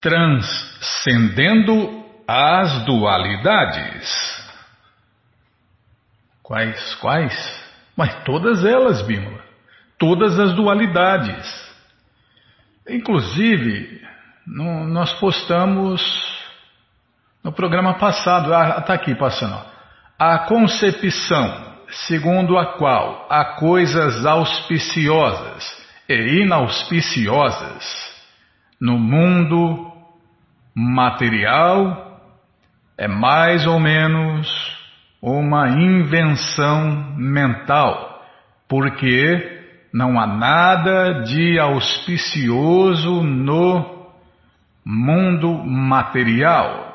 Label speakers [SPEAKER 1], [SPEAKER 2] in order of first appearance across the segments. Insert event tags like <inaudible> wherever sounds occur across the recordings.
[SPEAKER 1] Transcendendo as dualidades. Quais? Quais? Mas todas elas, Bímola. Todas as dualidades. Inclusive, no, nós postamos no programa passado, está ah, aqui passando, a concepção segundo a qual há coisas auspiciosas e inauspiciosas no mundo material é mais ou menos uma invenção mental, porque não há nada de auspicioso no mundo material.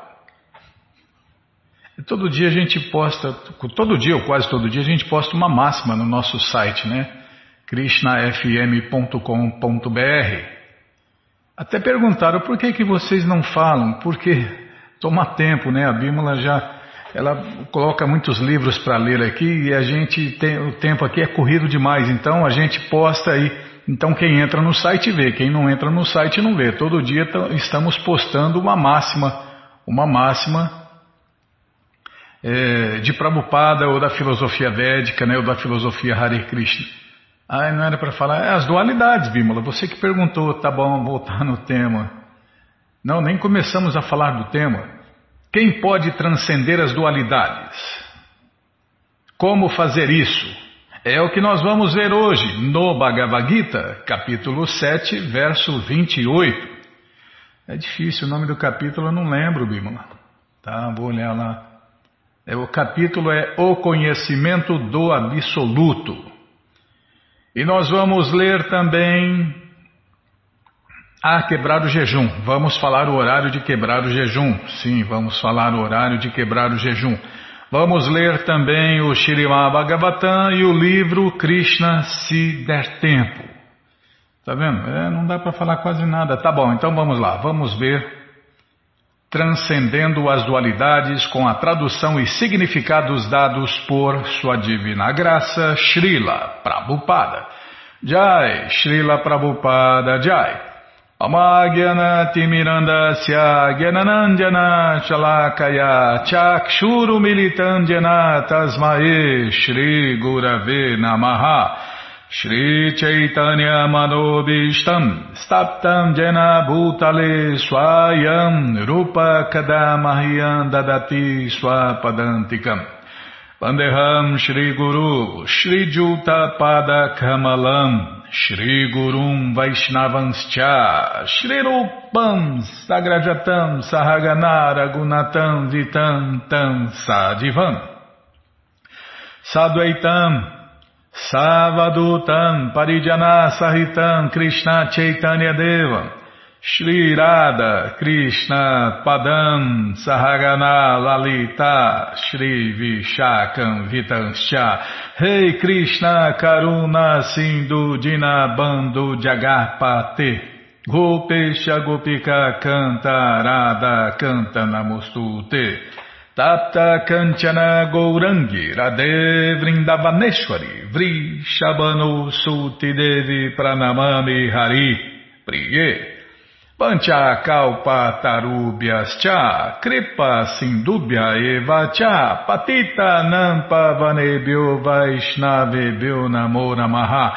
[SPEAKER 1] Todo dia a gente posta, todo dia ou quase todo dia a gente posta uma máxima no nosso site, né? krishnafm.com.br. Até perguntaram por que que vocês não falam? Porque toma tempo, né? A Bímola já ela coloca muitos livros para ler aqui e a gente tem o tempo aqui é corrido demais, então a gente posta aí. Então quem entra no site vê, quem não entra no site não vê. Todo dia estamos postando uma máxima, uma máxima é, de Prabhupada ou da filosofia védica, né, ou da filosofia Hare Krishna. Ah, não era para falar. É as dualidades, Bímola. Você que perguntou, tá bom, voltar no tema. Não, nem começamos a falar do tema. Quem pode transcender as dualidades? Como fazer isso? É o que nós vamos ver hoje no Bhagavad Gita, capítulo 7, verso 28. É difícil, o nome do capítulo eu não lembro, Bímola. Tá, vou olhar lá. É, o capítulo é O Conhecimento do Absoluto. E nós vamos ler também a quebrar o jejum. Vamos falar o horário de quebrar o jejum. Sim, vamos falar o horário de quebrar o jejum. Vamos ler também o Shirimá Bhagavatam e o livro Krishna se der tempo. Tá vendo? É, não dá para falar quase nada. Tá bom, então vamos lá. Vamos ver transcendendo as dualidades com a tradução e significados dados por Sua Divina Graça, Srila Prabhupada. Jai, Srila Prabhupada Jai. Amagyana Timirandasya Gyananandjana Shalakaya Chakshuru Militandjana Tasmae Shri Gurave Namaha Shri Chaitanya Manobishtam Staptam Jena Bhutale Swayam Rupa Kadamahyam Dadati Swapadantikam Vandeham Shri Guru Shri Juta Pada Kamalam Shri Gurum Vaishnavanscha Shri Rupam Sagrajatam Sahaganara Gunatam Vitam Tam Sadivam Sadvaitam Savadutam Parijana Sahitam Krishna Chaitanya Deva. Shri Radha Krishna Padam Sahagana Lalita Shri Vishakam Vitanscha. Rei Krishna Karuna Sindhu Dinabando Jagarpate. Gopesha Gopika Canta Radha Canta Namostute Tapta Kanchana Gourangi Radhe Vrindavaneshwari Vri Shabano Suti Devi Pranamami Hari Priye Pancha Kalpa Tarubhyas Cha Kripa Sindubhya Eva Cha Patita Nampa Vanebhyo Vaishnavebhyo Namo Namaha.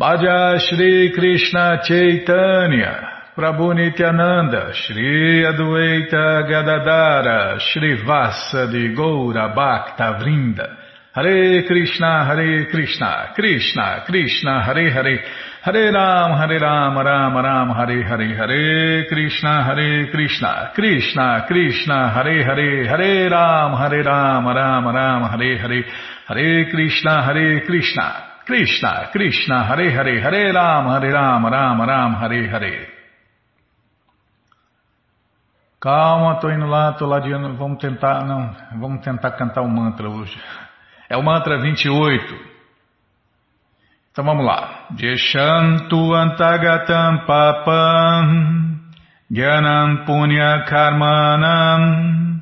[SPEAKER 1] Bhaja Shri Krishna Chaitanya Prabhu Nityananda, Shri Adueita Gadadara, Shri Vassa de Goura Bhakta Vrinda, Hare Krishna, Hare Krishna, Krishna, Krishna, Hare Hare, Hare Ram, Hare Ram, Ram Ram, Hare Hare, Hare Krishna, Hare Krishna, Krishna, Krishna, Hare Hare, Hare Ram, Hare Ram, Ram Ram, Hare Hare, Hare Krishna, Hare Krishna, Krishna, Krishna, Hare Hare, Hare Ram, Hare Ram, Ram Ram, Hare Hare. Calma, tô indo lá, tô lá de ano, vamos tentar, não, vamos tentar cantar o mantra hoje. É o mantra 28. Então vamos lá. Jeshantu antagatam papam Gyanam punya karmanam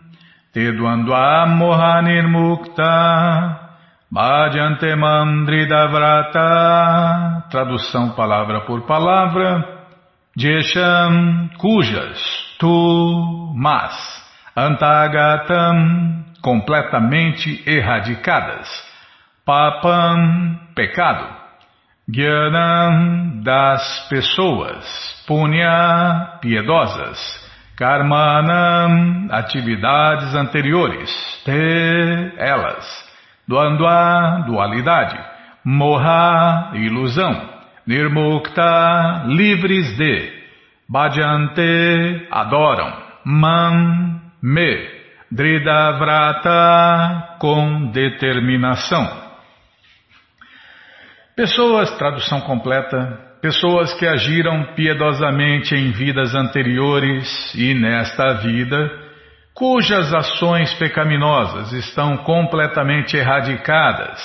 [SPEAKER 1] Tedwandva mohanirmukta Bhajante mandridavrata Tradução palavra por palavra Jesham, cujas tu, mas, antagatam, completamente erradicadas, papam, pecado, gyanam, das pessoas, punya, piedosas, karmanam, atividades anteriores, te, elas, duandua, dualidade, moha, ilusão, nirmukta, livres de, bhajante, adoram, man, me, dridavrata, com determinação. Pessoas, tradução completa, pessoas que agiram piedosamente em vidas anteriores e nesta vida, cujas ações pecaminosas estão completamente erradicadas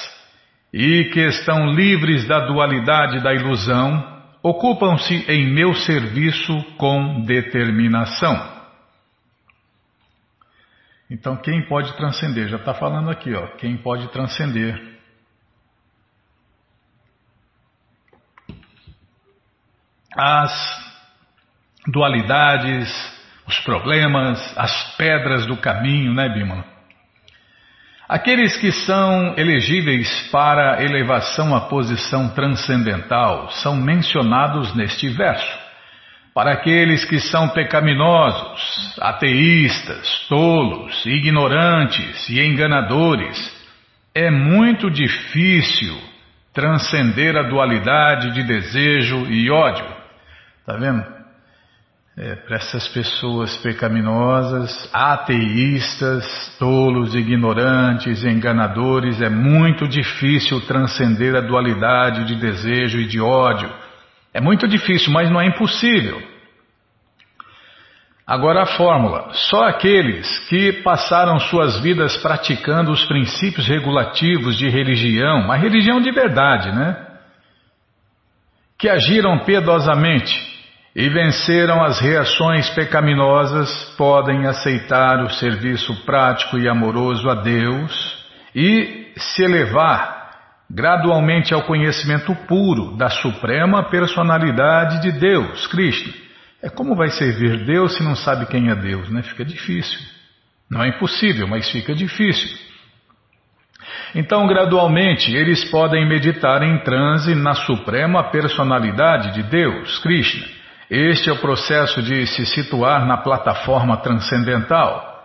[SPEAKER 1] e que estão livres da dualidade da ilusão, ocupam-se em meu serviço com determinação. Então, quem pode transcender? Já está falando aqui, ó. Quem pode transcender as dualidades, os problemas, as pedras do caminho, né, Bimala? Aqueles que são elegíveis para elevação à posição transcendental são mencionados neste verso. Para aqueles que são pecaminosos, ateístas, tolos, ignorantes e enganadores, é muito difícil transcender a dualidade de desejo e ódio Está vendo? É, para essas pessoas pecaminosas, ateístas, tolos, ignorantes, enganadores, é muito difícil transcender a dualidade de desejo e de ódio. É muito difícil, mas não é impossível. Agora a fórmula: só aqueles que passaram suas vidas praticando os princípios regulativos de religião, a religião de verdade, né? Que agiram piedosamente, e venceram as reações pecaminosas, podem aceitar o serviço prático e amoroso a Deus e se elevar gradualmente ao conhecimento puro da suprema personalidade de Deus, Cristo. É como vai servir Deus se não sabe quem é Deus, né? Fica difícil. Não é impossível, mas fica difícil. Então, gradualmente, eles podem meditar em transe na suprema personalidade de Deus, Krishna este é o processo de se situar na plataforma transcendental.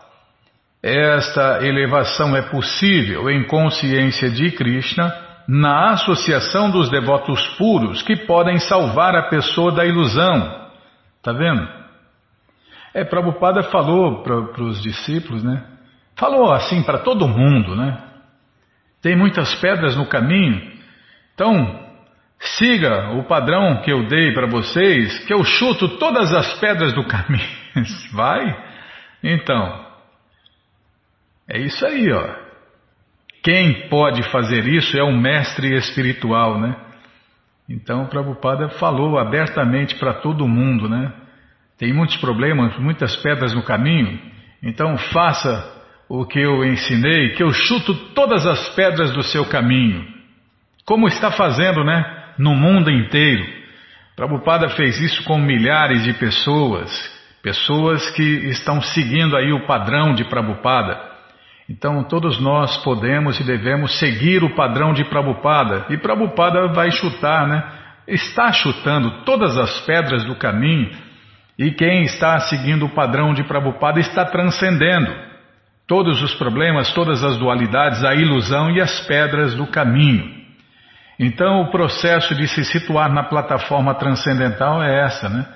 [SPEAKER 1] Esta elevação é possível em consciência de Krishna na associação dos devotos puros que podem salvar a pessoa da ilusão. Tá vendo? É, Prabhupada falou para os discípulos, né? Falou assim para todo mundo, né? Tem muitas pedras no caminho, então Siga o padrão que eu dei para vocês, que eu chuto todas as pedras do <laughs> caminho. Vai? Então, é isso aí, ó. Quem pode fazer isso é um mestre espiritual, né? Então, o Prabhupada falou abertamente para todo mundo, né? Tem muitos problemas, muitas pedras no caminho, então faça o que eu ensinei, que eu chuto todas as pedras do seu caminho. Como está fazendo, né? No mundo inteiro. Prabhupada fez isso com milhares de pessoas, pessoas que estão seguindo aí o padrão de Prabhupada. Então todos nós podemos e devemos seguir o padrão de Prabhupada. E Prabhupada vai chutar, né? Está chutando todas as pedras do caminho. E quem está seguindo o padrão de Prabhupada está transcendendo todos os problemas, todas as dualidades, a ilusão e as pedras do caminho. Então, o processo de se situar na plataforma transcendental é essa, né?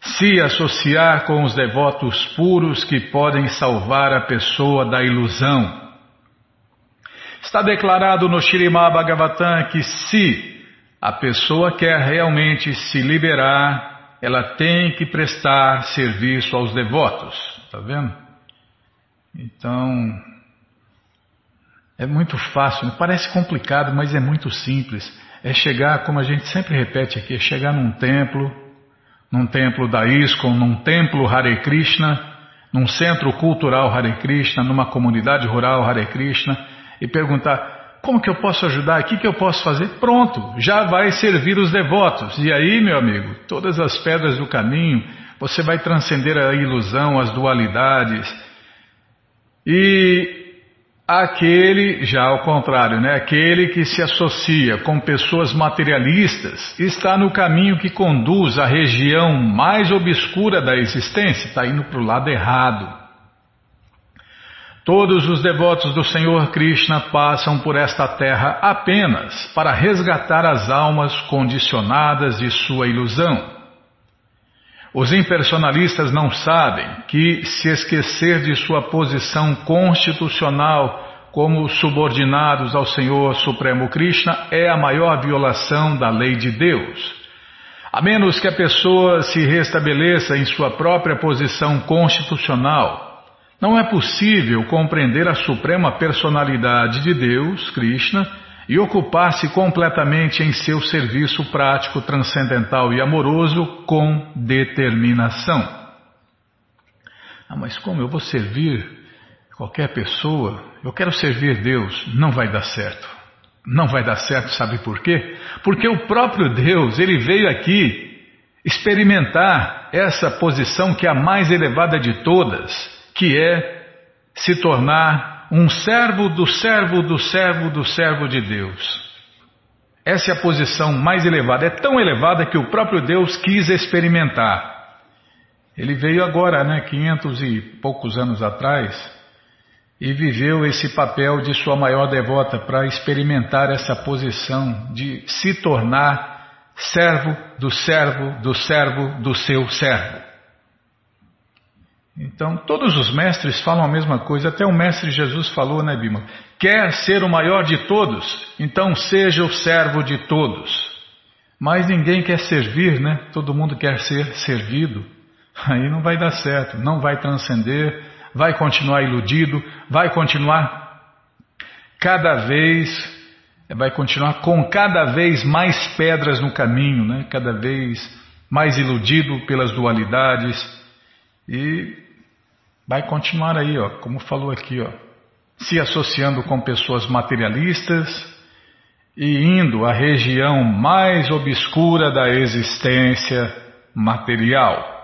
[SPEAKER 1] Se associar com os devotos puros que podem salvar a pessoa da ilusão. Está declarado no Shirimá Bhagavatam que se a pessoa quer realmente se liberar, ela tem que prestar serviço aos devotos. Está vendo? Então, é muito fácil, parece complicado, mas é muito simples. É chegar, como a gente sempre repete aqui, é chegar num templo, num templo da ISKCON, num templo Hare Krishna, num centro cultural Hare Krishna, numa comunidade rural Hare Krishna, e perguntar: como que eu posso ajudar? O que, que eu posso fazer? Pronto, já vai servir os devotos. E aí, meu amigo, todas as pedras do caminho Você vai transcender a ilusão, as dualidades. E aquele, já ao contrário, né? aquele que se associa com pessoas materialistas está no caminho que conduz à região mais obscura da existência, está indo para o lado errado. Todos os devotos do Senhor Krishna passam por esta terra apenas para resgatar as almas condicionadas de sua ilusão. Os impersonalistas não sabem que se esquecer de sua posição constitucional como subordinados ao Senhor Supremo Krishna é a maior violação da lei de Deus. A menos que a pessoa se restabeleça em sua própria posição constitucional, não é possível compreender a suprema personalidade de Deus, Krishna, e ocupar-se completamente em seu serviço prático, transcendental e amoroso com determinação. Ah, mas como eu vou servir qualquer pessoa? Eu quero servir Deus. Não vai dar certo. Não vai dar certo, sabe por quê? Porque o próprio Deus, ele veio aqui experimentar essa posição que é a mais elevada de todas que é se tornar um servo do servo do servo do servo de Deus. Essa é a posição mais elevada, é tão elevada que o próprio Deus quis experimentar. Ele veio agora, né, 500 e poucos anos atrás, e viveu esse papel de sua maior devota para experimentar essa posição de se tornar servo do servo do servo do seu servo. Então, todos os mestres falam a mesma coisa, até o mestre Jesus falou, né, Bima? Quer ser o maior de todos? Então seja o servo de todos. Mas ninguém quer servir, né? Todo mundo quer ser servido. Aí não vai dar certo, não vai transcender, vai continuar iludido, vai continuar cada vez, vai continuar com cada vez mais pedras no caminho, né? Cada vez mais iludido pelas dualidades e vai continuar aí, ó, como falou aqui, ó, se associando com pessoas materialistas e indo à região mais obscura da existência material.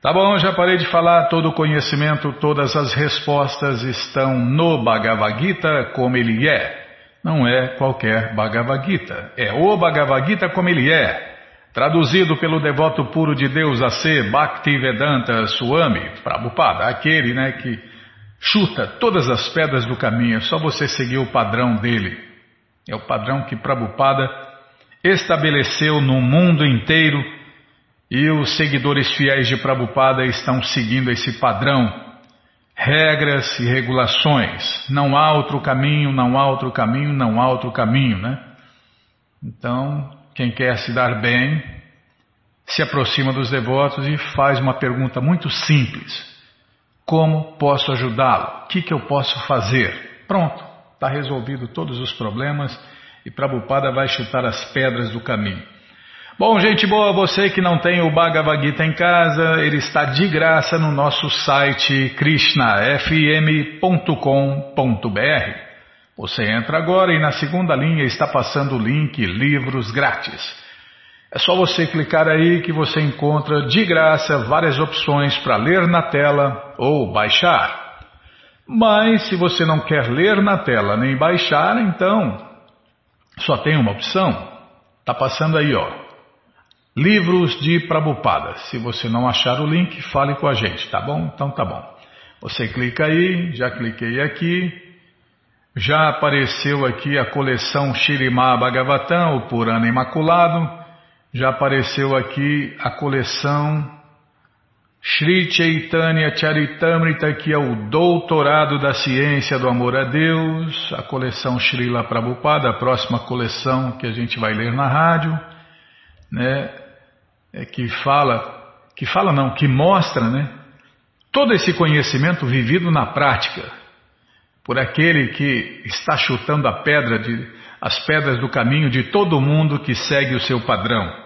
[SPEAKER 1] Tá bom, já parei de falar, todo o conhecimento, todas as respostas estão no Bhagavad Gita como ele é. Não é qualquer Bhagavad Gita, é o Bhagavad Gita como ele é. Traduzido pelo devoto puro de Deus a ser Bhaktivedanta Swami Prabhupada, aquele né, que chuta todas as pedras do caminho, é só você seguir o padrão dele. É o padrão que Prabhupada estabeleceu no mundo inteiro e os seguidores fiéis de Prabhupada estão seguindo esse padrão. Regras e regulações. Não há outro caminho, não há outro caminho, não há outro caminho, né? Então, quem quer se dar bem, se aproxima dos devotos e faz uma pergunta muito simples: Como posso ajudá-lo? O que, que eu posso fazer? Pronto, está resolvido todos os problemas e Prabhupada vai chutar as pedras do caminho. Bom, gente boa, você que não tem o Bhagavad Gita em casa, ele está de graça no nosso site krishnafm.com.br. Você entra agora e na segunda linha está passando o link Livros Grátis. É só você clicar aí que você encontra de graça várias opções para ler na tela ou baixar. Mas se você não quer ler na tela nem baixar, então só tem uma opção. Está passando aí, ó. Livros de Prabupada. Se você não achar o link, fale com a gente, tá bom? Então tá bom. Você clica aí, já cliquei aqui, já apareceu aqui a coleção Shirimá Bhagavatam, o Purana Imaculado. Já apareceu aqui a coleção Sri Chaitanya Charitamrita, que é o Doutorado da Ciência do Amor a Deus. A coleção Srila Prabhupada, a próxima coleção que a gente vai ler na rádio, né? É que fala, que fala não, que mostra, né? Todo esse conhecimento vivido na prática por aquele que está chutando a pedra de, as pedras do caminho de todo mundo que segue o seu padrão.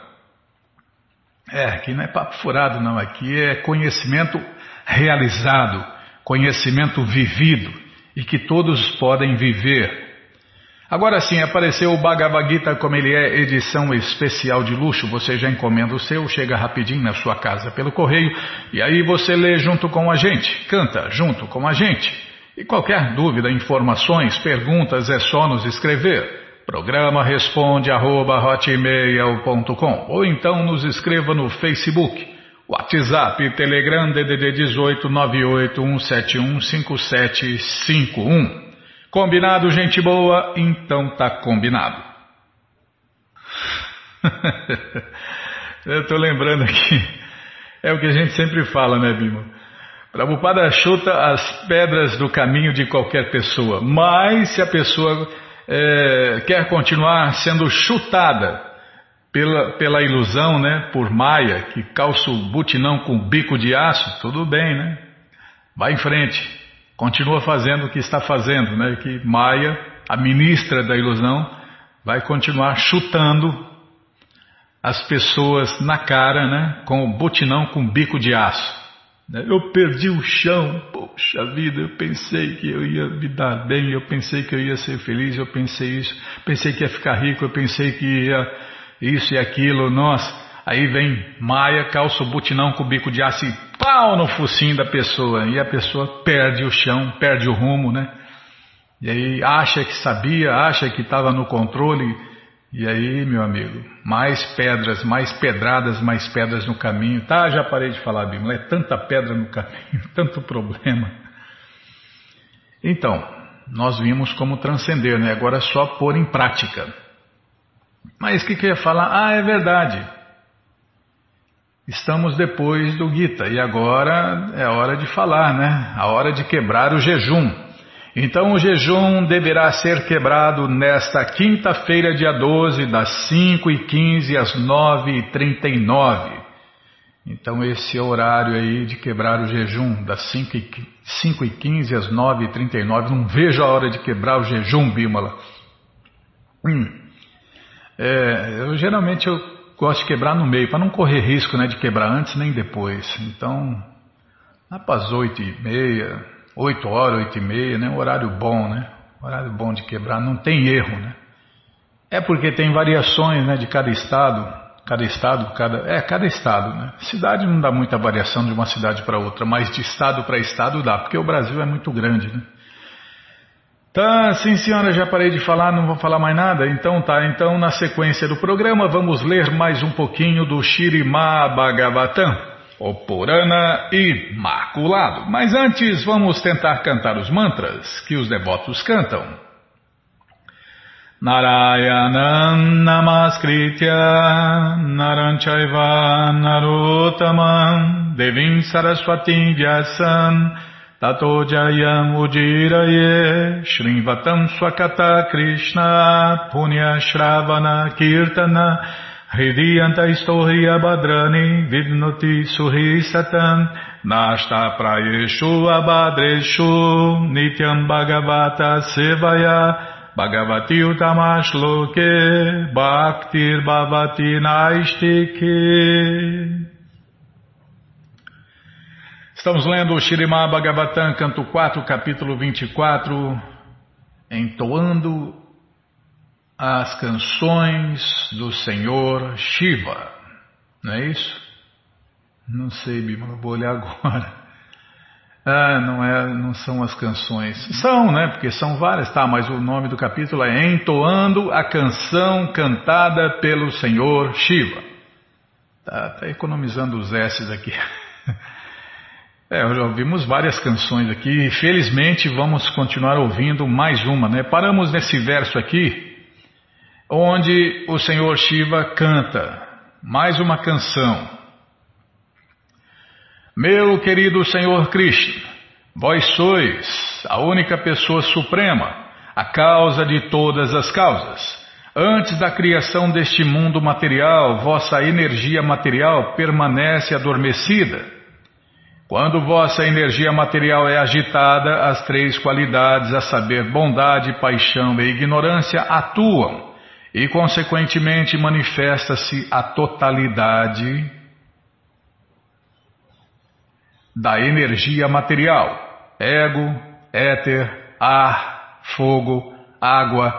[SPEAKER 1] É, aqui não é papo furado, não. Aqui é conhecimento realizado, conhecimento vivido e que todos podem viver. Agora sim, apareceu o Bhagavad Gita como ele é, edição especial de luxo. Você já encomenda o seu, chega rapidinho na sua casa pelo correio e aí você lê junto com a gente, canta junto com a gente. E qualquer dúvida, informações, perguntas é só nos escrever. Programa responde arroba, ou então nos escreva no Facebook, WhatsApp, Telegram DDD 18 98 171 5751. Combinado, gente boa? Então tá combinado. <laughs> Eu estou lembrando aqui, é o que a gente sempre fala, né, Bima? Prabhupada chuta as pedras do caminho de qualquer pessoa, mas se a pessoa é, quer continuar sendo chutada pela, pela ilusão, né, por Maia, que calça o butinão com bico de aço, tudo bem, né? Vai em frente continua fazendo o que está fazendo, né? Que Maia, a ministra da ilusão, vai continuar chutando as pessoas na cara, né? Com o botinão com bico de aço. Né? Eu perdi o chão, poxa vida, eu pensei que eu ia me dar bem, eu pensei que eu ia ser feliz, eu pensei isso, pensei que ia ficar rico, eu pensei que ia isso e aquilo, nossa. Aí vem Maia, calça o butinão com o bico de aço e pau no focinho da pessoa. E a pessoa perde o chão, perde o rumo, né? E aí acha que sabia, acha que estava no controle. E aí, meu amigo, mais pedras, mais pedradas, mais pedras no caminho. Tá, já parei de falar, Bíblia. É tanta pedra no caminho, <laughs> tanto problema. Então, nós vimos como transcender, né? Agora é só pôr em prática. Mas o que, que eu ia falar? Ah, é verdade. Estamos depois do Gita e agora é hora de falar, né? A hora de quebrar o jejum. Então o jejum deverá ser quebrado nesta quinta-feira, dia 12, das 5h15 às 9h39. Então esse é o horário aí de quebrar o jejum, das 5h15 às 9h39. Não vejo a hora de quebrar o jejum, Bímola. Hum. É, eu geralmente eu gosto de quebrar no meio, para não correr risco né, de quebrar antes nem depois. Então, lá para as oito e meia, oito horas, oito e meia, né, um horário bom, né? Horário bom de quebrar, não tem erro, né? É porque tem variações né, de cada estado, cada estado, cada. É, cada estado, né? Cidade não dá muita variação de uma cidade para outra, mas de estado para estado dá, porque o Brasil é muito grande, né? Tá, sim senhora, já parei de falar, não vou falar mais nada? Então tá, então na sequência do programa vamos ler mais um pouquinho do Shirimá o Purana Imaculado. Mas antes vamos tentar cantar os mantras que os devotos cantam. Narayanam Namaskritya Naranchaiva Narotamam Devim Saraswati Vyasam Tato Jayam Shrinvatam Swakata Krishna Punya Shravana Kirtana Hridiyanta Istohriya Badrani Vidnoti Suhi Satam Nashta Prayeshu Abadreshu Nityam Bhagavata Sevaya Bhagavati Utamashloke Bhaktir Bhavati Naistike Estamos lendo o Shirimá Bhagavatam, canto 4, capítulo 24, entoando as canções do Senhor Shiva. Não é isso? Não sei, Bima, vou olhar <laughs> agora. Ah, não, é, não são as canções. São, né? Porque são várias, tá? Mas o nome do capítulo é Entoando a canção cantada pelo Senhor Shiva. Tá, tá economizando os S's aqui. <laughs> É, já ouvimos várias canções aqui felizmente vamos continuar ouvindo mais uma, né? Paramos nesse verso aqui, onde o Senhor Shiva canta mais uma canção. Meu querido Senhor Krishna, vós sois a única pessoa suprema, a causa de todas as causas. Antes da criação deste mundo material, vossa energia material permanece adormecida. Quando vossa energia material é agitada, as três qualidades, a saber, bondade, paixão e ignorância, atuam e, consequentemente, manifesta-se a totalidade da energia material: ego, éter, ar, fogo, água,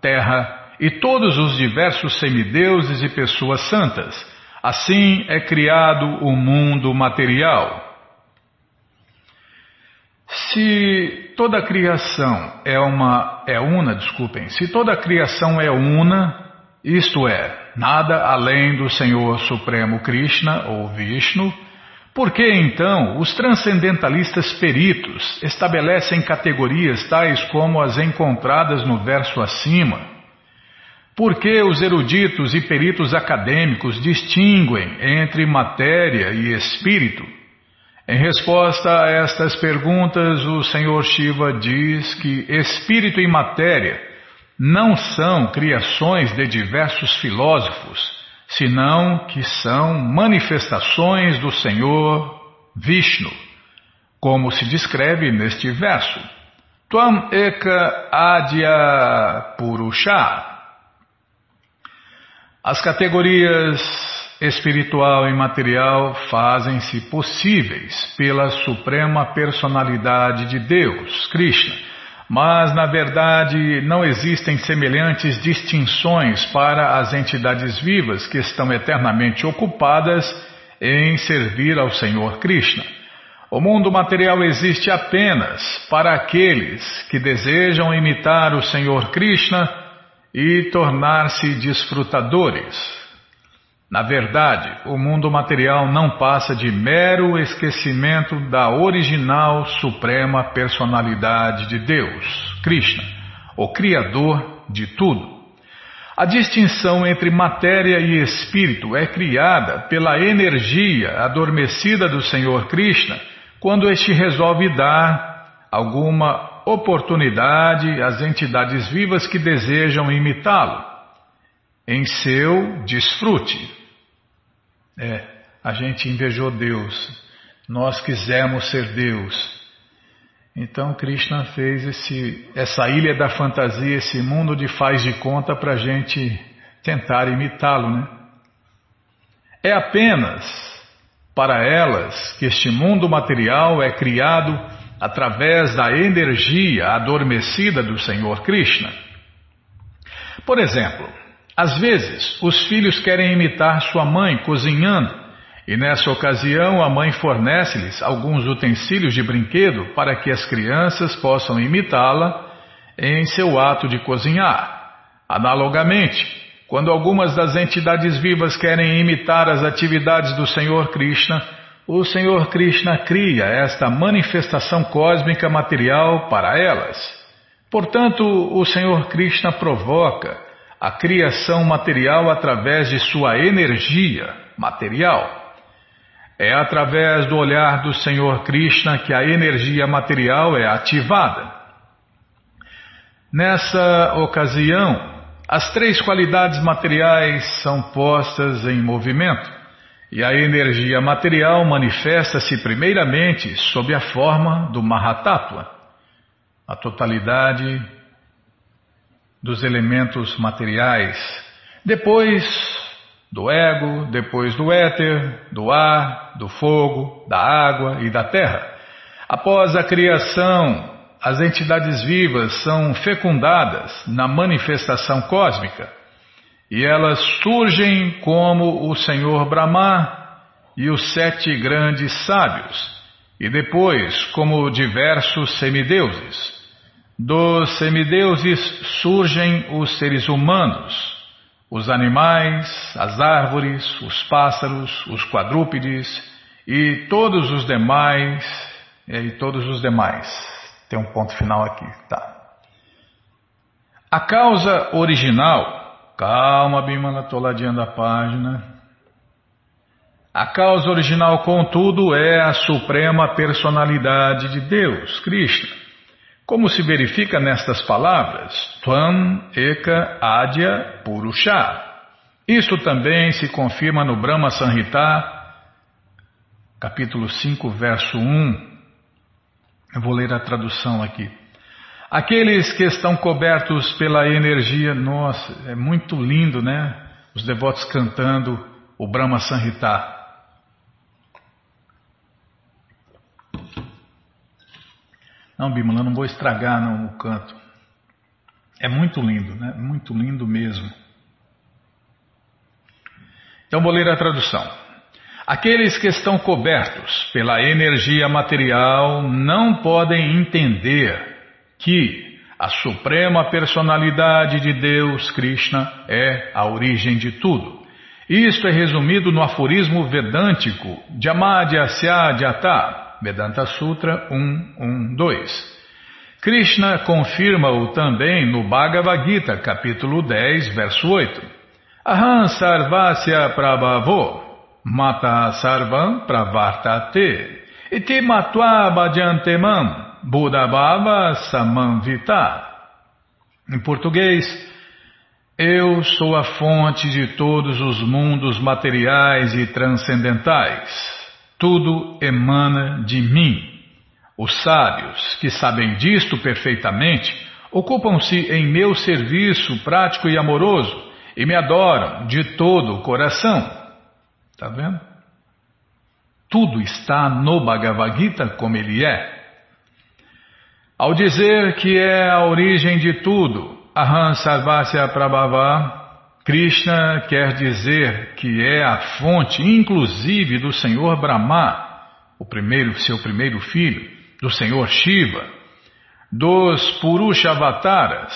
[SPEAKER 1] terra e todos os diversos semideuses e pessoas santas. Assim é criado o mundo material. Se toda a criação é uma é una, desculpem, se toda a criação é una, isto é, nada além do Senhor Supremo Krishna ou Vishnu, por que então os transcendentalistas peritos estabelecem categorias tais como as encontradas no verso acima? Por que os eruditos e peritos acadêmicos distinguem entre matéria e espírito? Em resposta a estas perguntas, o Senhor Shiva diz que espírito e matéria não são criações de diversos filósofos senão que são manifestações do Senhor Vishnu, como se descreve neste verso. Tuam eka adya purusha. As categorias espiritual e material fazem-se possíveis pela suprema personalidade de Deus, Krishna mas, na verdade, não existem semelhantes distinções para as entidades vivas que estão eternamente ocupadas em servir ao Senhor Krishna. O mundo material existe apenas para aqueles que desejam imitar o Senhor Krishna e tornar-se desfrutadores. Na verdade, o mundo material não passa de mero esquecimento da original suprema personalidade de Deus, Krishna, o Criador de tudo. A distinção entre matéria e espírito é criada pela energia adormecida do Senhor Krishna quando este resolve dar alguma oportunidade às entidades vivas que desejam imitá-lo em seu desfrute. É, a gente invejou Deus, nós quisemos ser Deus. Então Krishna fez esse, essa ilha da fantasia, esse mundo de faz de conta para a gente tentar imitá-lo, né? É apenas para elas que este mundo material é criado através da energia adormecida do Senhor Krishna. Por exemplo, às vezes, os filhos querem imitar sua mãe cozinhando, e nessa ocasião a mãe fornece-lhes alguns utensílios de brinquedo para que as crianças possam imitá-la em seu ato de cozinhar. Analogamente, quando algumas das entidades vivas querem imitar as atividades do Senhor Krishna, o Senhor Krishna cria esta manifestação cósmica material para elas. Portanto, o Senhor Krishna provoca a criação material através de sua energia material. É através do olhar do Senhor Krishna que a energia material é ativada. Nessa ocasião, as três qualidades materiais são postas em movimento e a energia material manifesta-se primeiramente sob a forma do Mahatattva, a totalidade dos elementos materiais, depois do ego, depois do éter, do ar, do fogo, da água e da terra. Após a criação, as entidades vivas são fecundadas na manifestação cósmica e elas surgem como o Senhor Brahma e os sete grandes sábios, e depois como diversos semideuses. Dos semideuses surgem os seres humanos, os animais, as árvores, os pássaros, os quadrúpedes e todos os demais, e todos os demais. Tem um ponto final aqui, tá? A causa original, calma, Bimala, estou ladeando a página. A causa original, contudo, é a suprema personalidade de Deus, Krishna. Como se verifica nestas palavras, Tvam Eka Adya Purusha. Isto também se confirma no Brahma Sanhita, capítulo 5, verso 1. Eu vou ler a tradução aqui. Aqueles que estão cobertos pela energia, nossa, é muito lindo, né? Os devotos cantando o Brahma Sanhita. Não, Bimala, não vou estragar não, o canto. É muito lindo, né? Muito lindo mesmo. Então vou ler a tradução. Aqueles que estão cobertos pela energia material não podem entender que a suprema personalidade de Deus, Krishna, é a origem de tudo. Isto é resumido no aforismo vedântico Jamadya Syadhyata, Vedanta Sutra 112. Krishna confirma-o também no Bhagavad Gita, capítulo 10, verso 8. Aham sarvasya prabhavo mata sarvam pravartate iti matva bhajantemam buddhabhava samanvita. Em português, eu sou a fonte de todos os mundos materiais e transcendentais. Tudo emana de mim. Os sábios, que sabem disto perfeitamente, ocupam-se em meu serviço prático e amoroso e me adoram de todo o coração. Está vendo? Tudo está no Bhagavad Gita como ele é. Ao dizer que é a origem de tudo, Aham Sarvasya Prabhava, Krishna quer dizer que é a fonte, inclusive, do Senhor Brahma, o primeiro, seu primeiro filho, do Senhor Shiva, dos Purushavatas,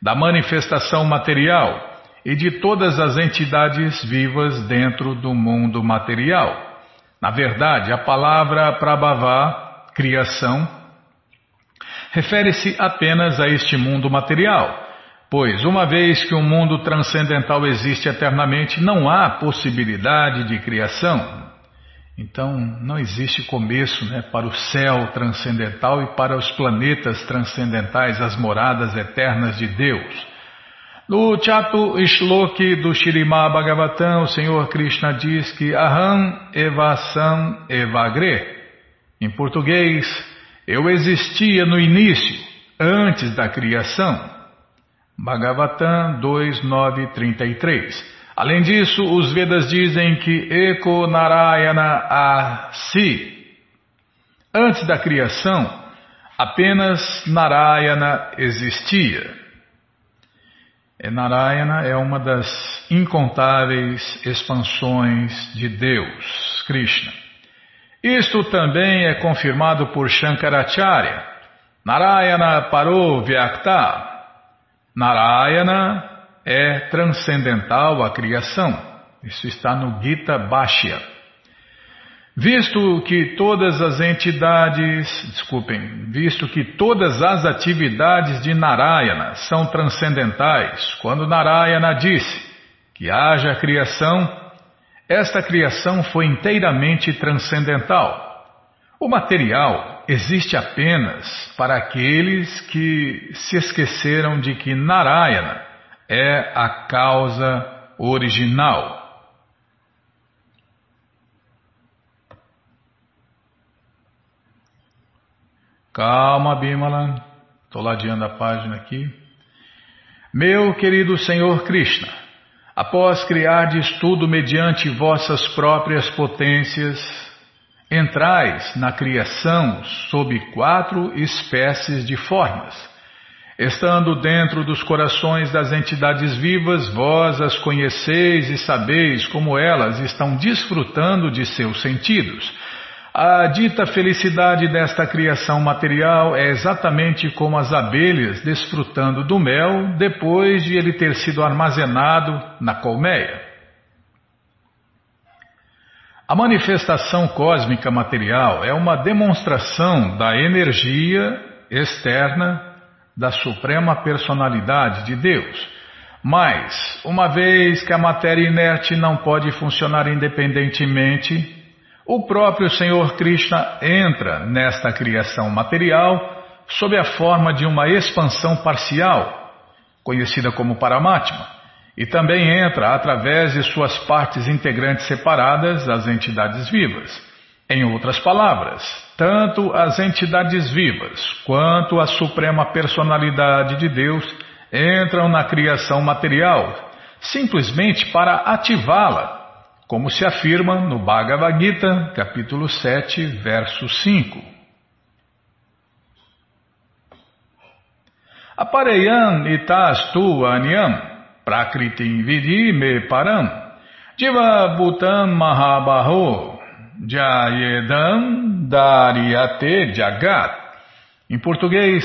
[SPEAKER 1] da manifestação material e de todas as entidades vivas dentro do mundo material. Na verdade, a palavra Prabhava, criação, refere-se apenas a este mundo material, pois uma vez que o um mundo transcendental existe eternamente, não há possibilidade de criação. Então, não existe começo né, para o céu transcendental e para os planetas transcendentais, as moradas eternas de Deus. No Chatu Shloki do Shirimá Bhagavatam, o Senhor Krishna diz que Aham Evasam Evagre. Em português, eu existia no início, antes da criação. Bhagavatam 2.9.33 Além disso, os Vedas dizem que Eko Narayana Asi. Antes da criação, apenas Narayana existia. É, Narayana é uma das incontáveis expansões de Deus, Krishna. Isto também é confirmado por Shankaracharya. Narayana parou Vyakta. Narayana é transcendental à criação. Isso está no Gita Bhashya. Visto que todas as entidades, desculpem, visto que todas as atividades de Narayana são transcendentais, quando Narayana disse que haja criação, esta criação foi inteiramente transcendental. O material existe apenas para aqueles que se esqueceram de que Narayana é a causa original. Calma, Bimala. Estou ladeando a página aqui. Meu querido Senhor Krishna, após criardes tudo mediante vossas próprias potências, entrais na criação sob quatro espécies de formas. Estando dentro dos corações das entidades vivas, vós as conheceis e sabeis como elas estão desfrutando de seus sentidos a dita felicidade desta criação material é exatamente como as abelhas desfrutando do mel depois de ele ter sido armazenado na colmeia. A manifestação cósmica material é uma demonstração da energia externa da Suprema Personalidade de Deus. Mas, uma vez que a matéria inerte não pode funcionar independentemente, o próprio Senhor Krishna entra nesta criação material sob a forma de uma expansão parcial, conhecida como Paramatma, e também entra através de suas partes integrantes separadas, as entidades vivas. Em outras palavras, tanto as entidades vivas quanto a Suprema Personalidade de Deus entram na criação material, simplesmente para ativá-la como se afirma no Bhagavad Gita, capítulo 7, verso 5. Apareyam itastu anyam prakritim vidi me param Jiva Bhutam Mahabaho Jayedam Daryate Jagat. Em português,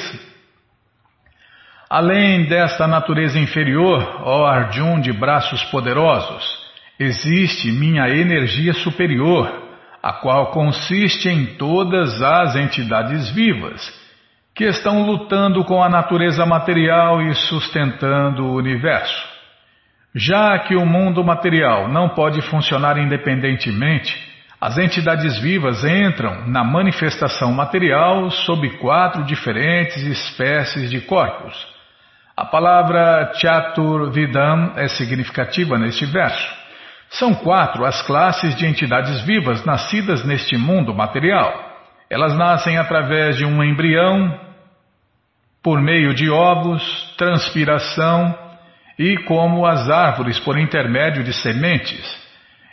[SPEAKER 1] além desta natureza inferior, ó Arjun de braços poderosos, existe minha energia superior, a qual consiste em todas as entidades vivas, que estão lutando com a natureza material e sustentando o universo. Já que o mundo material não pode funcionar independentemente, as entidades vivas entram na manifestação material sob quatro diferentes espécies de corpos. A palavra Chaturvidam é significativa neste verso. São quatro as classes de entidades vivas nascidas neste mundo material. Elas nascem através de um embrião, por meio de ovos, transpiração, e como as árvores por intermédio de sementes.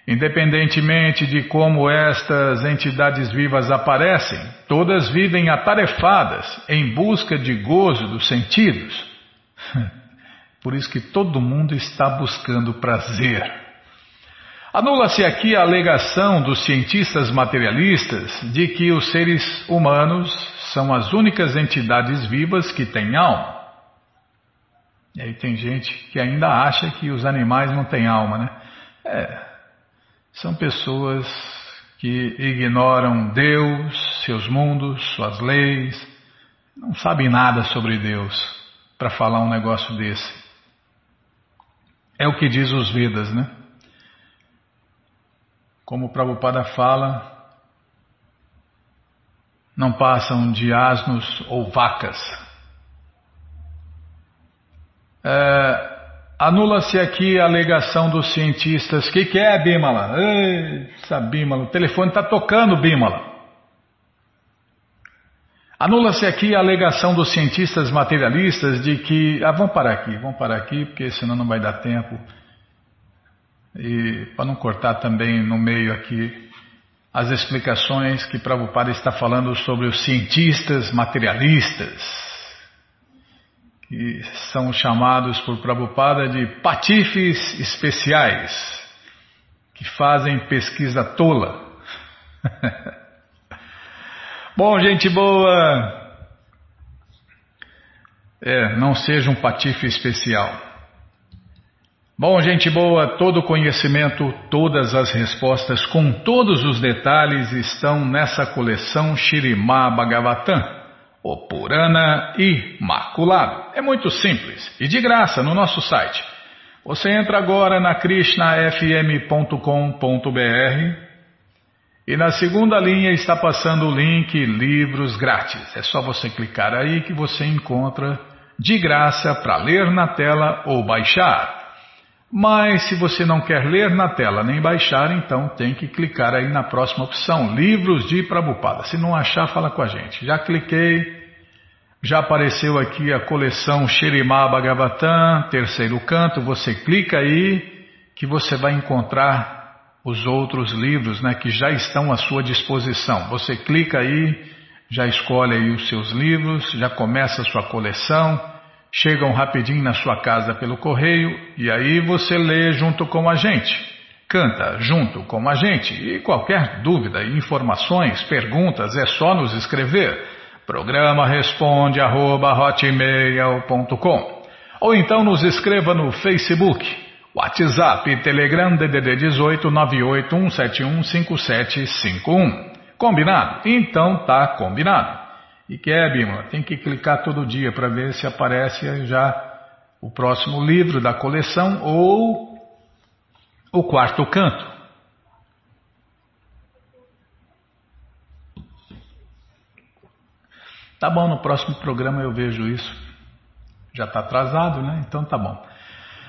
[SPEAKER 1] Independentemente de como estas entidades vivas aparecem, todas vivem atarefadas em busca de gozo dos sentidos. <laughs> Por isso que todo mundo está buscando prazer. Anula-se aqui a alegação dos cientistas materialistas de que os seres humanos são as únicas entidades vivas que têm alma. E aí tem gente que ainda acha que os animais não têm alma, né? É, são pessoas que ignoram Deus, seus mundos, suas leis, não sabem nada sobre Deus para falar um negócio desse. É o que diz os Vedas, né? Como o Prabhupada fala, não passam de asnos ou vacas é, Anula-se aqui a alegação dos cientistas. O que, que é, Bimala? Essa Bimala, o telefone está tocando, Bimala. Anula-se aqui a alegação dos cientistas materialistas de que. Ah, vamos parar aqui, vamos parar aqui, porque senão não vai dar tempo. E para não cortar também no meio aqui as explicações que Prabhupada está falando sobre os cientistas materialistas que são chamados por Prabhupada de patifes especiais, que fazem pesquisa tola. <laughs> Bom, gente boa, é, não seja um patife especial. Bom, gente boa, todo conhecimento, todas as respostas, com todos os detalhes estão nessa coleção Shirimá Bhagavatam o Purana Imaculado. É muito simples e de graça no nosso site. Você entra agora na krishnafm.com.br e na segunda linha está passando o link Livros Grátis. É só você clicar aí que você encontra de graça para ler na tela ou baixar. Mas se você não quer ler na tela nem baixar, então tem que clicar aí na próxima opção, Livros de Prabupada. Se não achar, fala com a gente. Já cliquei, já apareceu aqui a coleção Shirimá Bhagavatam, terceiro canto. Você clica aí que você vai encontrar os outros livros né, que já estão à sua disposição. Você clica aí, já escolhe aí os seus livros, já começa a sua coleção, chegam rapidinho na sua casa pelo correio e aí você lê junto com a gente. Canta junto com a gente e qualquer dúvida, informações, perguntas é só nos escrever. Programa responde arroba ou então nos escreva no Facebook, WhatsApp e Telegram DDD 18 981715751. Combinado? Então tá combinado. E que é, Bima? Tem que clicar todo dia para ver se aparece já o próximo livro da coleção ou o quarto canto. Tá bom, no próximo programa eu vejo isso. Já está atrasado, né? Então tá bom.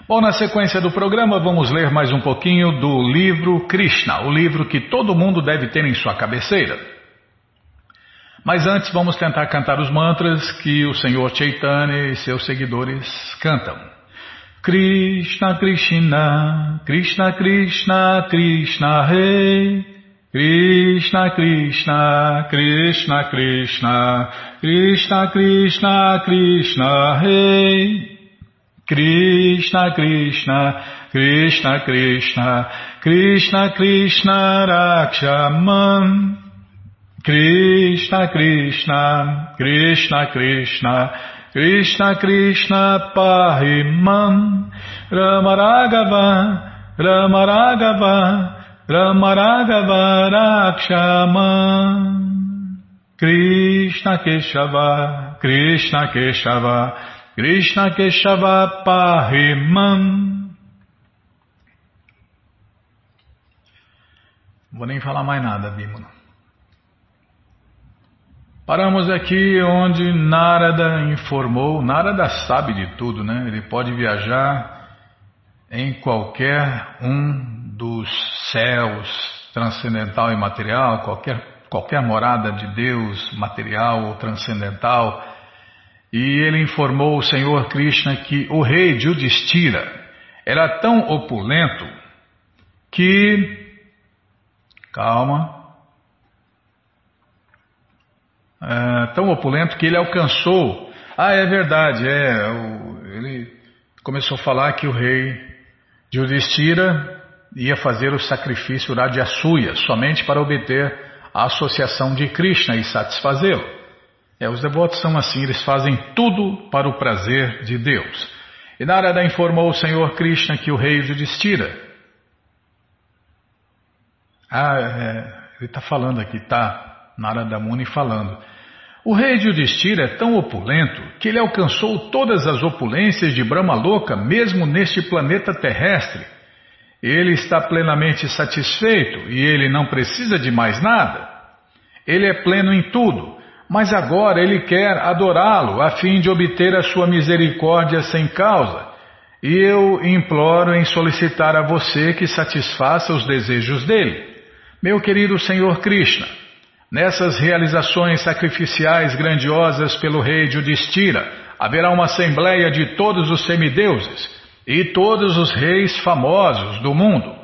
[SPEAKER 1] Bom, na sequência do programa vamos ler mais um pouquinho do livro Krishna, o livro que todo mundo deve ter em sua cabeceira. Mas antes vamos tentar cantar os mantras que o Senhor Chaitanya e seus seguidores cantam. Krishna Krishna, Krishna Krishna, Krishna Rei. Krishna Krishna Krishna Krishna Krishna Krishna Krishna Rei Krishna Krishna Krishna Krishna Krishna Krishna Rakshaman Krishna Krishna Krishna Krishna Krishna Krishna Pahimam Ramaragava Ramaragava Ramaragava Rakshaman Krishna Keshava Krishna Keshava Krishna Keshava Pahimam Vou nem falar mais nada, Bímola. Paramos aqui onde Narada informou. Narada sabe de tudo, né? Ele pode viajar em qualquer um dos céus transcendental e material, qualquer, qualquer morada de Deus material ou transcendental. E ele informou o Senhor Krishna que o rei Judistira era tão opulento que. Calma. É, tão opulento que ele alcançou. Ah, é verdade, é. O, ele começou a falar que o rei Yudhishthira ia fazer o sacrifício Radyasuya somente para obter a associação de Krishna e satisfazê-lo. É, os devotos são assim, eles fazem tudo para o prazer de Deus. E Narada informou o Senhor Krishna que o rei Yudhishthira. Ah, é, ele está falando aqui, tá? Narada Muni falando. O rei Yudhishthira é tão opulento que ele alcançou todas as opulências de Brahmaloka mesmo neste planeta terrestre. Ele está plenamente satisfeito e ele não precisa de mais nada. Ele é pleno em tudo, mas agora ele quer adorá-lo a fim de obter a sua misericórdia sem causa. E eu imploro em solicitar a você que satisfaça os desejos dele. Meu querido Senhor Krishna, Nessas realizações sacrificiais grandiosas pelo rei Judistira, haverá uma assembleia de todos os semideuses e todos os reis famosos do mundo.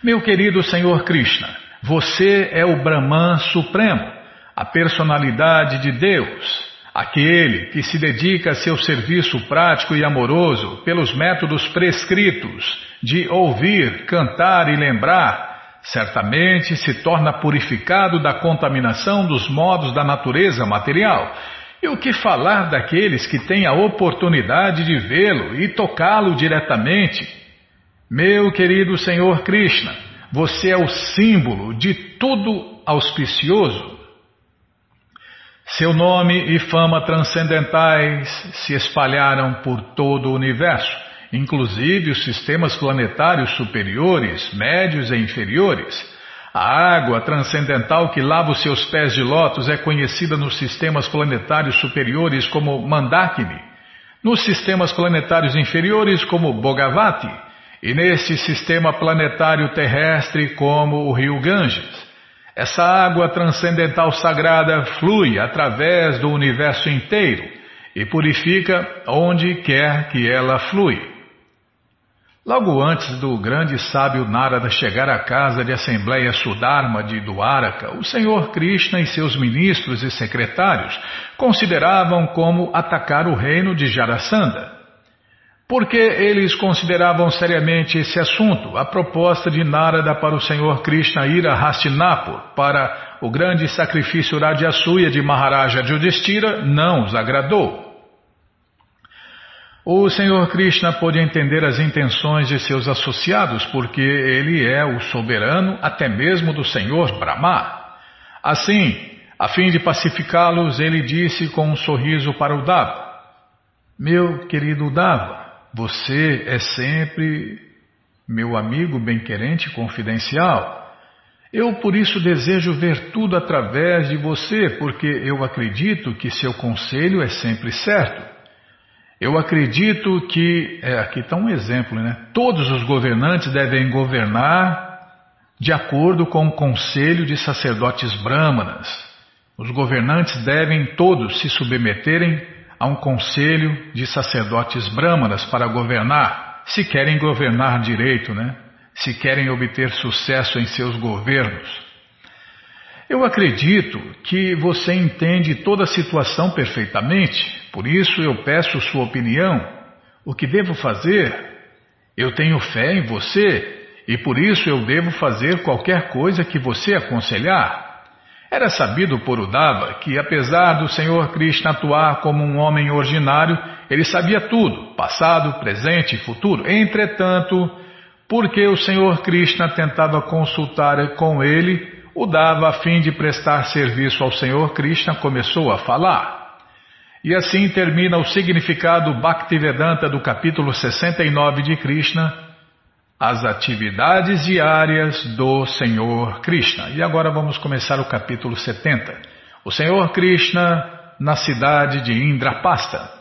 [SPEAKER 1] Meu querido Senhor Krishna, você é o Brahman Supremo, a personalidade de Deus, aquele que se dedica a seu serviço prático e amoroso pelos métodos prescritos de ouvir, cantar e lembrar certamente se torna purificado da contaminação dos modos da natureza material. E o que falar daqueles que têm a oportunidade de vê-lo e tocá-lo diretamente? Meu querido Senhor Krishna, você é o símbolo de tudo auspicioso. Seu nome e fama transcendentais se espalharam por todo o universo inclusive os sistemas planetários superiores, médios e inferiores. A água transcendental que lava os seus pés de lótus é conhecida nos sistemas planetários superiores como Mandakini, nos sistemas planetários inferiores como Bogavati e neste sistema planetário terrestre como o rio Ganges. Essa água transcendental sagrada flui através do universo inteiro e purifica onde quer que ela flui. Logo antes do grande sábio Narada chegar à casa de assembleia Sudharma de Dwaraka, o Senhor Krishna e seus ministros e secretários consideravam como atacar o reino de Jarasandha. Porque eles consideravam seriamente esse assunto, a proposta de Narada para o Senhor Krishna ir a Hastinapur para o grande sacrifício Radyasuya de Maharaja Yudhishthira não os agradou. O Senhor Krishna pôde entender as intenções de seus associados, porque ele é o soberano até mesmo do Senhor Brahma. Assim, a fim de pacificá-los, ele disse com um sorriso para o Dava: Meu querido Dava, você é sempre meu amigo bem-querente confidencial. Eu por isso desejo ver tudo através de você, porque eu acredito que seu conselho é sempre certo. Eu acredito que, é, aqui está um exemplo, né? Todos os governantes devem governar de acordo com o conselho de sacerdotes brâmanas. Os governantes devem todos se submeterem a um conselho de sacerdotes brâmanas para governar, se querem governar direito, né? se querem obter sucesso em seus governos. Eu acredito que você entende toda a situação perfeitamente, por isso eu peço sua opinião. O que devo fazer? Eu tenho fé em você e por isso eu devo fazer qualquer coisa que você aconselhar. Era sabido por Udava que, apesar do Senhor Krishna atuar como um homem ordinário, ele sabia tudo, passado, presente e futuro. Entretanto, porque o Senhor Krishna tentava consultar com ele, o Dava, a fim de prestar serviço ao Senhor Krishna, começou a falar. E assim termina o significado Bhaktivedanta do capítulo 69 de Krishna, as atividades diárias do Senhor Krishna. E agora vamos começar o capítulo 70. O Senhor Krishna na cidade de Indrapasta.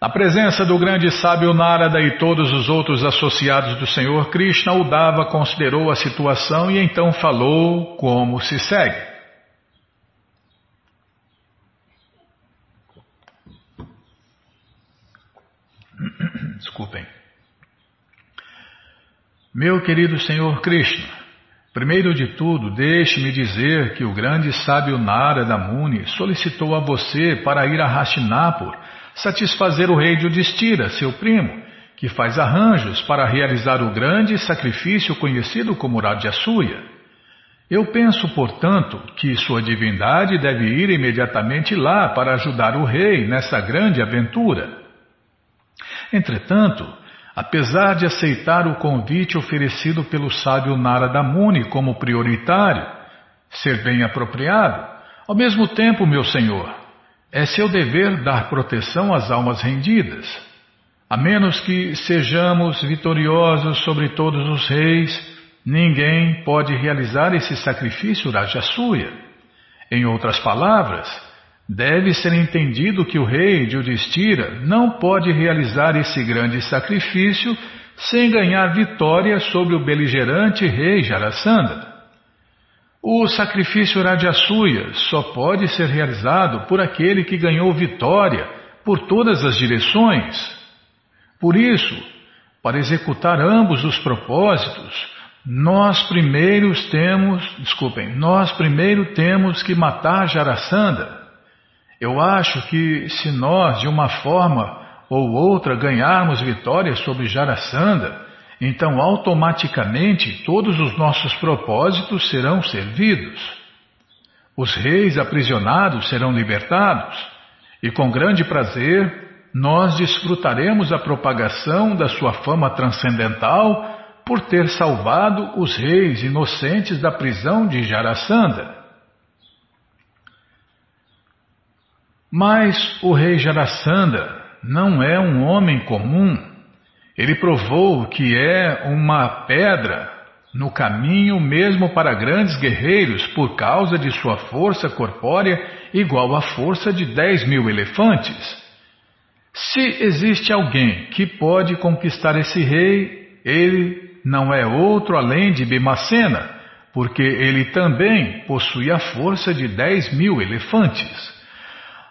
[SPEAKER 1] Na presença do grande sábio Narada e todos os outros associados do Senhor Krishna, Udava considerou a situação e então falou como se segue. Desculpem. Meu querido Senhor Krishna, primeiro de tudo, deixe-me dizer que o grande sábio Narada Muni solicitou a você para ir a Hastinapur satisfazer o rei de Udistira, seu primo, que faz arranjos para realizar o grande sacrifício conhecido como Radyasuya. Eu penso, portanto, que sua divindade deve ir imediatamente lá para ajudar o rei nessa grande aventura. Entretanto, apesar de aceitar o convite oferecido pelo sábio Narada Muni como prioritário, ser bem apropriado, ao mesmo tempo, meu senhor, é seu dever dar proteção às almas rendidas. A menos que sejamos vitoriosos sobre todos os reis, ninguém pode realizar esse sacrifício Rajasuya. Em outras palavras, deve ser entendido que o rei de Udistira não pode realizar esse grande sacrifício sem ganhar vitória sobre o beligerante rei Jarasandha. O sacrifício Radyasuya só pode ser realizado por aquele que ganhou vitória por todas as direções. Por isso, para executar ambos os propósitos, nós primeiros temos, desculpem, nós primeiro temos que matar Jarasandha. Eu acho que se nós, de uma forma ou outra, ganharmos vitória sobre Jarasandha, então automaticamente todos os nossos propósitos serão servidos. Os reis aprisionados serão libertados, e com grande prazer nós desfrutaremos a propagação da sua fama transcendental por ter salvado os reis inocentes da prisão de Jarasandha. Mas o rei Jarasandha não é um homem comum. Ele provou que é uma pedra no caminho mesmo para grandes guerreiros por causa de sua força corpórea igual à força de dez mil elefantes. Se existe alguém que pode conquistar esse rei, ele não é outro além de Bimacena, porque ele também possui a força de dez mil elefantes.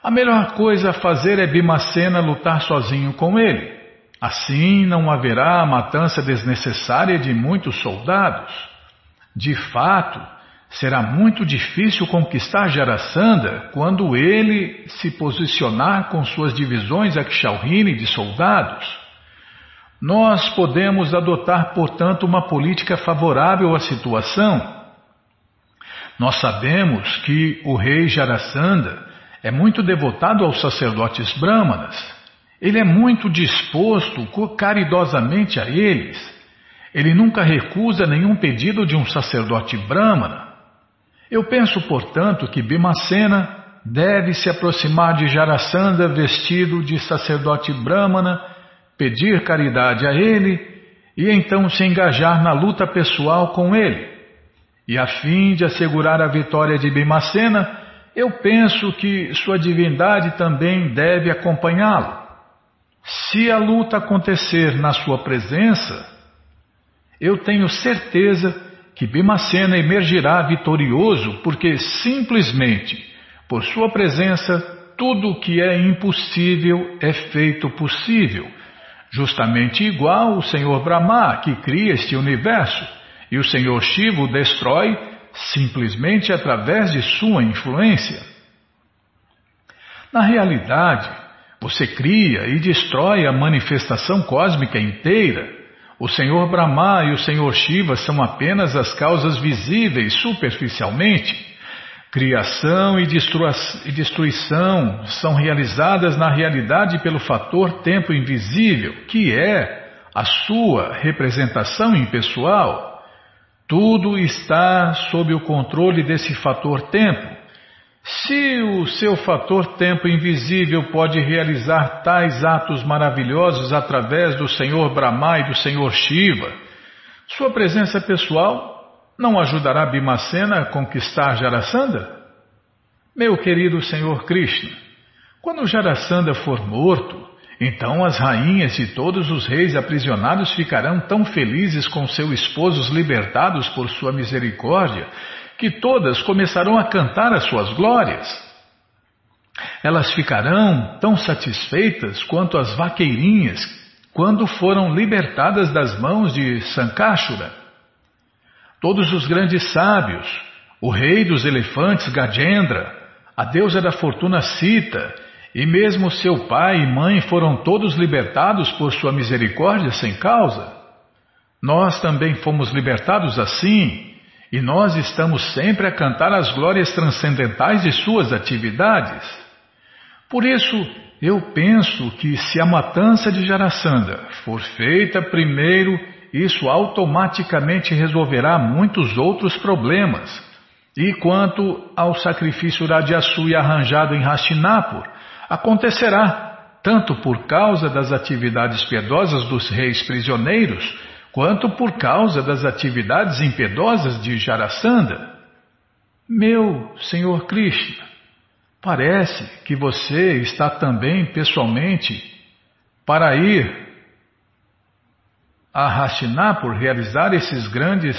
[SPEAKER 1] A melhor coisa a fazer é Bimacena lutar sozinho com ele. Assim não haverá a matança desnecessária de muitos soldados. De fato, será muito difícil conquistar Jarasandha quando ele se posicionar com suas divisões Akshalhini de soldados. Nós podemos adotar, portanto, uma política favorável à situação. Nós sabemos que o rei Jarasandha é muito devotado aos sacerdotes brahmanas. Ele é muito disposto caridosamente a eles. Ele nunca recusa nenhum pedido de um sacerdote brahmana. Eu penso, portanto, que Bimacena deve se aproximar de Jarasandha vestido de sacerdote brahmana, pedir caridade a ele e então se engajar na luta pessoal com ele. E a fim de assegurar a vitória de Bimacena, eu penso que sua divindade também deve acompanhá-lo. Se a luta acontecer na sua presença, eu tenho certeza que Bimacena emergirá vitorioso, porque simplesmente por sua presença tudo o que é impossível é feito possível, justamente igual o Senhor Brahma, que cria este universo, e o Senhor Shiva o destrói simplesmente através de sua influência. Na realidade, você cria e destrói a manifestação cósmica inteira. O Senhor Brahma e o Senhor Shiva são apenas as causas visíveis superficialmente. Criação e destruição são realizadas na realidade pelo fator tempo invisível, que é a sua representação impessoal. Tudo está sob o controle desse fator tempo. Se o seu fator tempo invisível pode realizar tais atos maravilhosos através do Senhor Brahma e do Senhor Shiva, sua presença pessoal não ajudará Bimacena a conquistar Jarasandha? Meu querido Senhor Krishna, quando Jarasandha for morto, então as rainhas e todos os reis aprisionados ficarão tão felizes com seus esposos libertados por sua misericórdia que todas começarão a cantar as suas glórias. Elas ficarão tão satisfeitas quanto as vaqueirinhas quando foram libertadas das mãos de Sankashura. Todos os grandes sábios, o rei dos elefantes Gajendra, a deusa da fortuna Sita e mesmo seu pai e mãe foram todos libertados por sua misericórdia sem causa. Nós também fomos libertados assim, e nós estamos sempre a cantar as glórias transcendentais de suas atividades. Por isso, eu penso que se a matança de Jarasandha for feita primeiro, isso automaticamente resolverá muitos outros problemas. E quanto ao sacrifício Rajasuya arranjado em Hastinapur, acontecerá tanto por causa das atividades piedosas dos reis prisioneiros, quanto por causa das atividades impiedosas de Jarasandha. Meu Senhor Krishna, parece que você está também pessoalmente para ir a Hastinapur realizar esses grandes.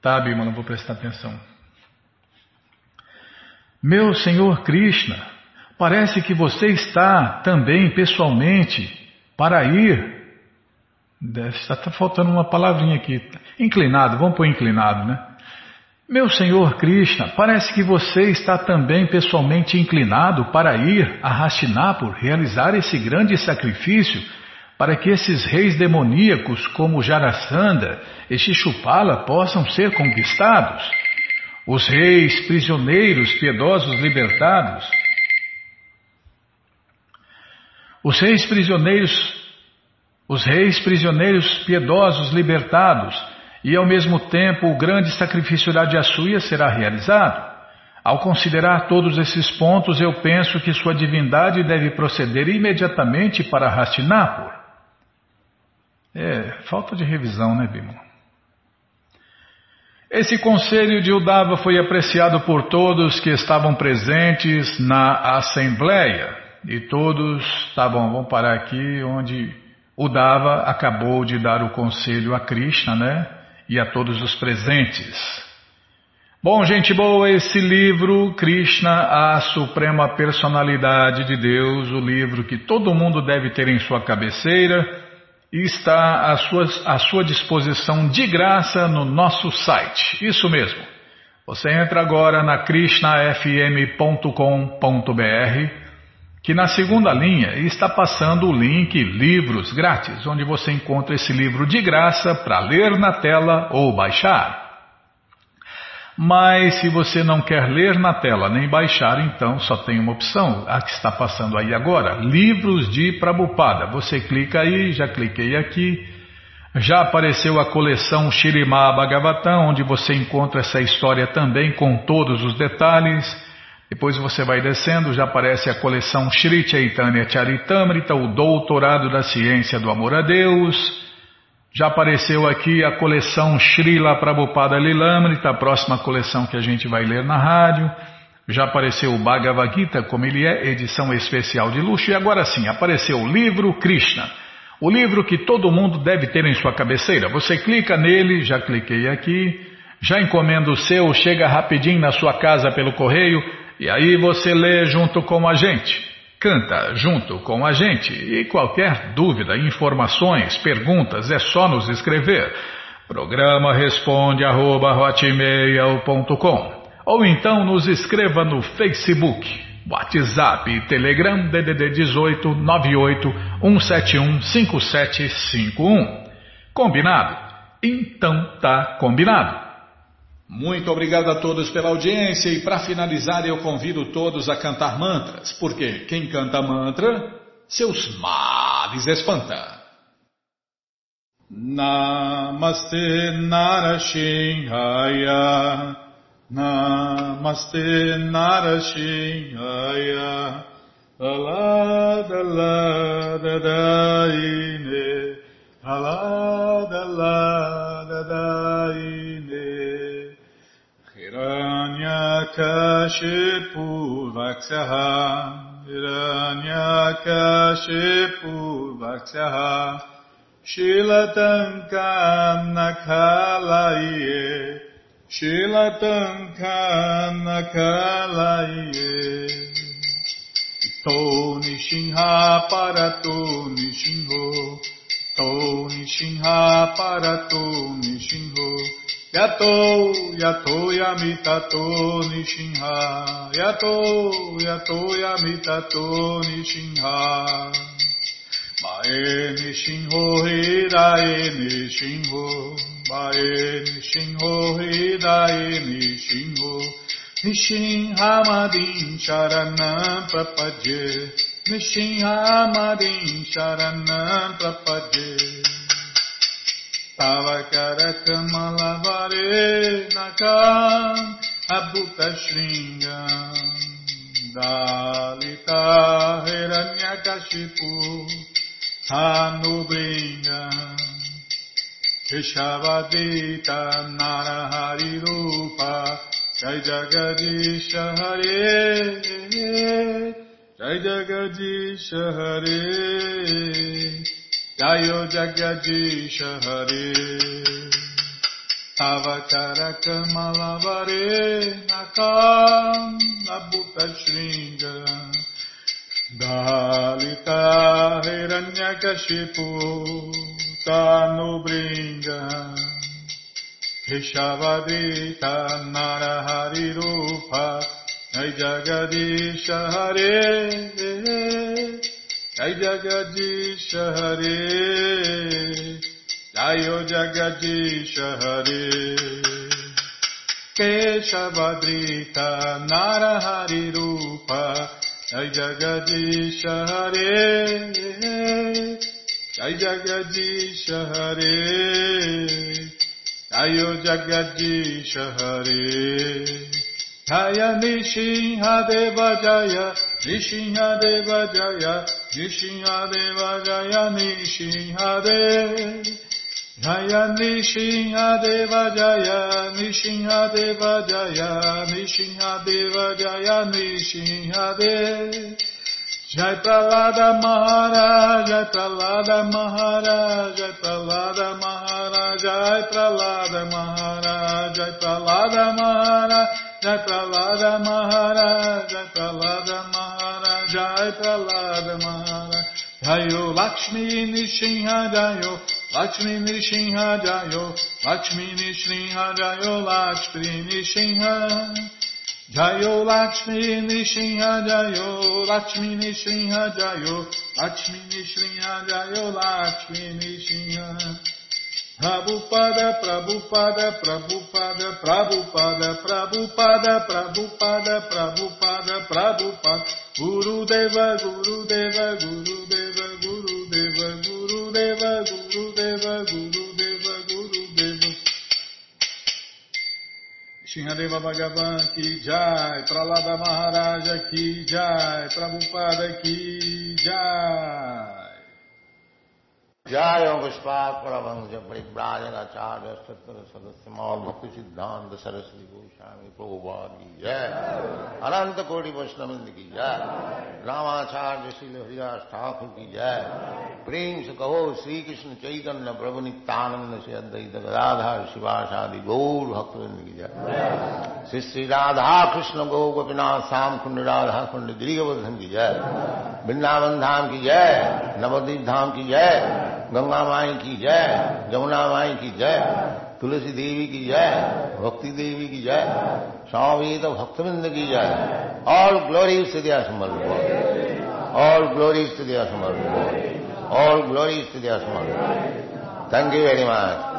[SPEAKER 1] Tá, Bima, não vou prestar atenção. Meu Senhor Krishna, Parece que você está também pessoalmente para ir. Está faltando uma palavrinha aqui. Inclinado, vamos pôr inclinado, né? Meu Senhor Krishna, parece que você está também pessoalmente inclinado para ir a Hastinapur realizar esse grande sacrifício para que esses reis demoníacos como Jarasandha e Shishupala possam ser conquistados. Os reis prisioneiros piedosos libertados os reis prisioneiros, os reis prisioneiros piedosos libertados, e ao mesmo tempo o grande sacrifício da Jasuya será realizado. Ao considerar todos esses pontos, eu penso que sua divindade deve proceder imediatamente para Hastinapur. É, falta de revisão, né, Bimala? Esse conselho de Udava foi apreciado por todos que estavam presentes na Assembleia. E todos, tá bom, vamos parar aqui onde o Dava acabou de dar o conselho a Krishna, né? E a todos os presentes. Bom, gente boa, esse livro, Krishna, a Suprema Personalidade de Deus, o livro que todo mundo deve ter em sua cabeceira, está à sua, à sua disposição de graça no nosso site. Isso mesmo. Você entra agora na krishnafm.com.br que na segunda linha está passando o link Livros Grátis, onde você encontra esse livro de graça para ler na tela ou baixar. Mas se você não quer ler na tela nem baixar, então só tem uma opção, a que está passando aí agora, Livros de Prabupada. Você clica aí, já cliquei aqui, já apareceu a coleção Shirimá Bhagavatam, onde você encontra essa história também com todos os detalhes. Depois você vai descendo, já aparece a coleção Shri Chaitanya Charitamrita, o Doutorado da Ciência do Amor a Deus. Já apareceu aqui a coleção Srila Prabhupada Lilamrita, a próxima coleção que a gente vai ler na rádio. Já apareceu o Bhagavad Gita, como ele é, edição especial de luxo. E agora sim, apareceu o livro Krishna. O livro que todo mundo deve ter em sua cabeceira. Você clica nele, já cliquei aqui, já encomenda o seu, chega rapidinho na sua casa pelo correio. E aí você lê junto com a gente. Canta junto com a gente e qualquer dúvida, informações, perguntas é só nos escrever. Programa responde arroba, ou então nos escreva no Facebook, WhatsApp e Telegram DDD 18 98 171 5751. Combinado? Então tá combinado. Muito obrigado a todos pela audiência e para finalizar eu convido todos a cantar mantras, porque quem canta mantra, seus males espanta. Namaste Narashinhaya Namaste Narashinhaya Iranyakashipu Vaksaha Iranyakashipu Vaksaha Shilatankam Nakalaye Shilatankam Nakalaye Ito Nishinha Parato Nishinho Ito Nishinha Parato Nishinho Yato, yato yamitato nishinha. Yato, yato yamitato nishinha. Mae nishinho hidae nishinho. Mae nishinho hidae nishinho. Nishinhamadin sharanam prapadye. Nishinhamadin sharanam prapadye. Tavakarakamalavare nakam abhuta shringam Dalita hiranyakashipu hanubringam Keshavadita narahari rupa Jai Jagadisha Hare Jai Jagadisha Hare Gayo Jagadisha Hare. Avacarakamalavare Nakam Nabuta Shringa. Dalita Hiranyakashipu Tanubringa Rishavadita Narahari Rupa. Jai Jagadisha Hare Hare. जय जगदीश हरे जय जगदीश हरे केशवदृत नरहरिरूप जय जगदीश हरे जय जगदीश हरे जय जगदीश हरे जय नृसिंहदेव जय नृसिंहदेव जय Jaya Nishinha Deva Jaya Nishinha Deva Jaya, Nishinha Deva Jaya, Nishinha Deva Jaya, Nishinha Deva Jaya, Nishinha Deva Jaya, Nishinha Deva Jaya, Nishinha Deva Jai Pralada Maharaj, Jai Pralada Maharaj, Jai Pralada Maharaj, Jai Pralada Maharaj, Jai Pralada Maharaj, Jai Pralada Maharaj, Jai Pralada Maharaj, Jai Maharaj. Jayo Lakshmi Nishinha Jayo, Lakshmi Nishinha Jayo, Lakshmi Nishinha Jayo, Lakshmi Nishinha. Jayo Lakshmi Nishinha Jayo, Lakshmi Nishinha Jayo, Lakshmi Nishinha Jayo, Lakshmi Nishinha. Prabhupada, Prabhupada, Prabhupada, Prabhupada, Prabhupada, Prabhupada, Prabhupada, Prabhupada, Guru Deva, Guru Deva, Guru Deva, Shinhadeva Bhagavan ki jai, Pralada Maharaja ki jai, Prabhupada ki jai.
[SPEAKER 2] जय पुष्पात परमंश परिव्राजन आचार्य सत्र सदस्य मौल भक्ति सिद्धांत सरस्वती गोस्वामी प्रभुपाद की जय अनंत कोटि वैष्णविंद की जय रामाचार्य श्री हरिदास ठाकुर की जय प्रेम से कहो श्री कृष्ण चैतन्य प्रभु नित्यानंद से अद्वैत गदाधार शिवाशादि गौर भक्तविंद की जय श्री श्री राधा कृष्ण गौ गोपीनाथ श्याम कुंड राधा कुंड गिरिवर्धन की जय वृंदावन धाम की जय नवदीप धाम की जय गंगा माई की जय जमुना माई की जय, तुलसी देवी की जय, भक्ति देवी की जय स्वामी तो भक्तविंद की जय। All glory to Diya all glory Diya Samarth
[SPEAKER 3] all glory Diya Samarth thank you very much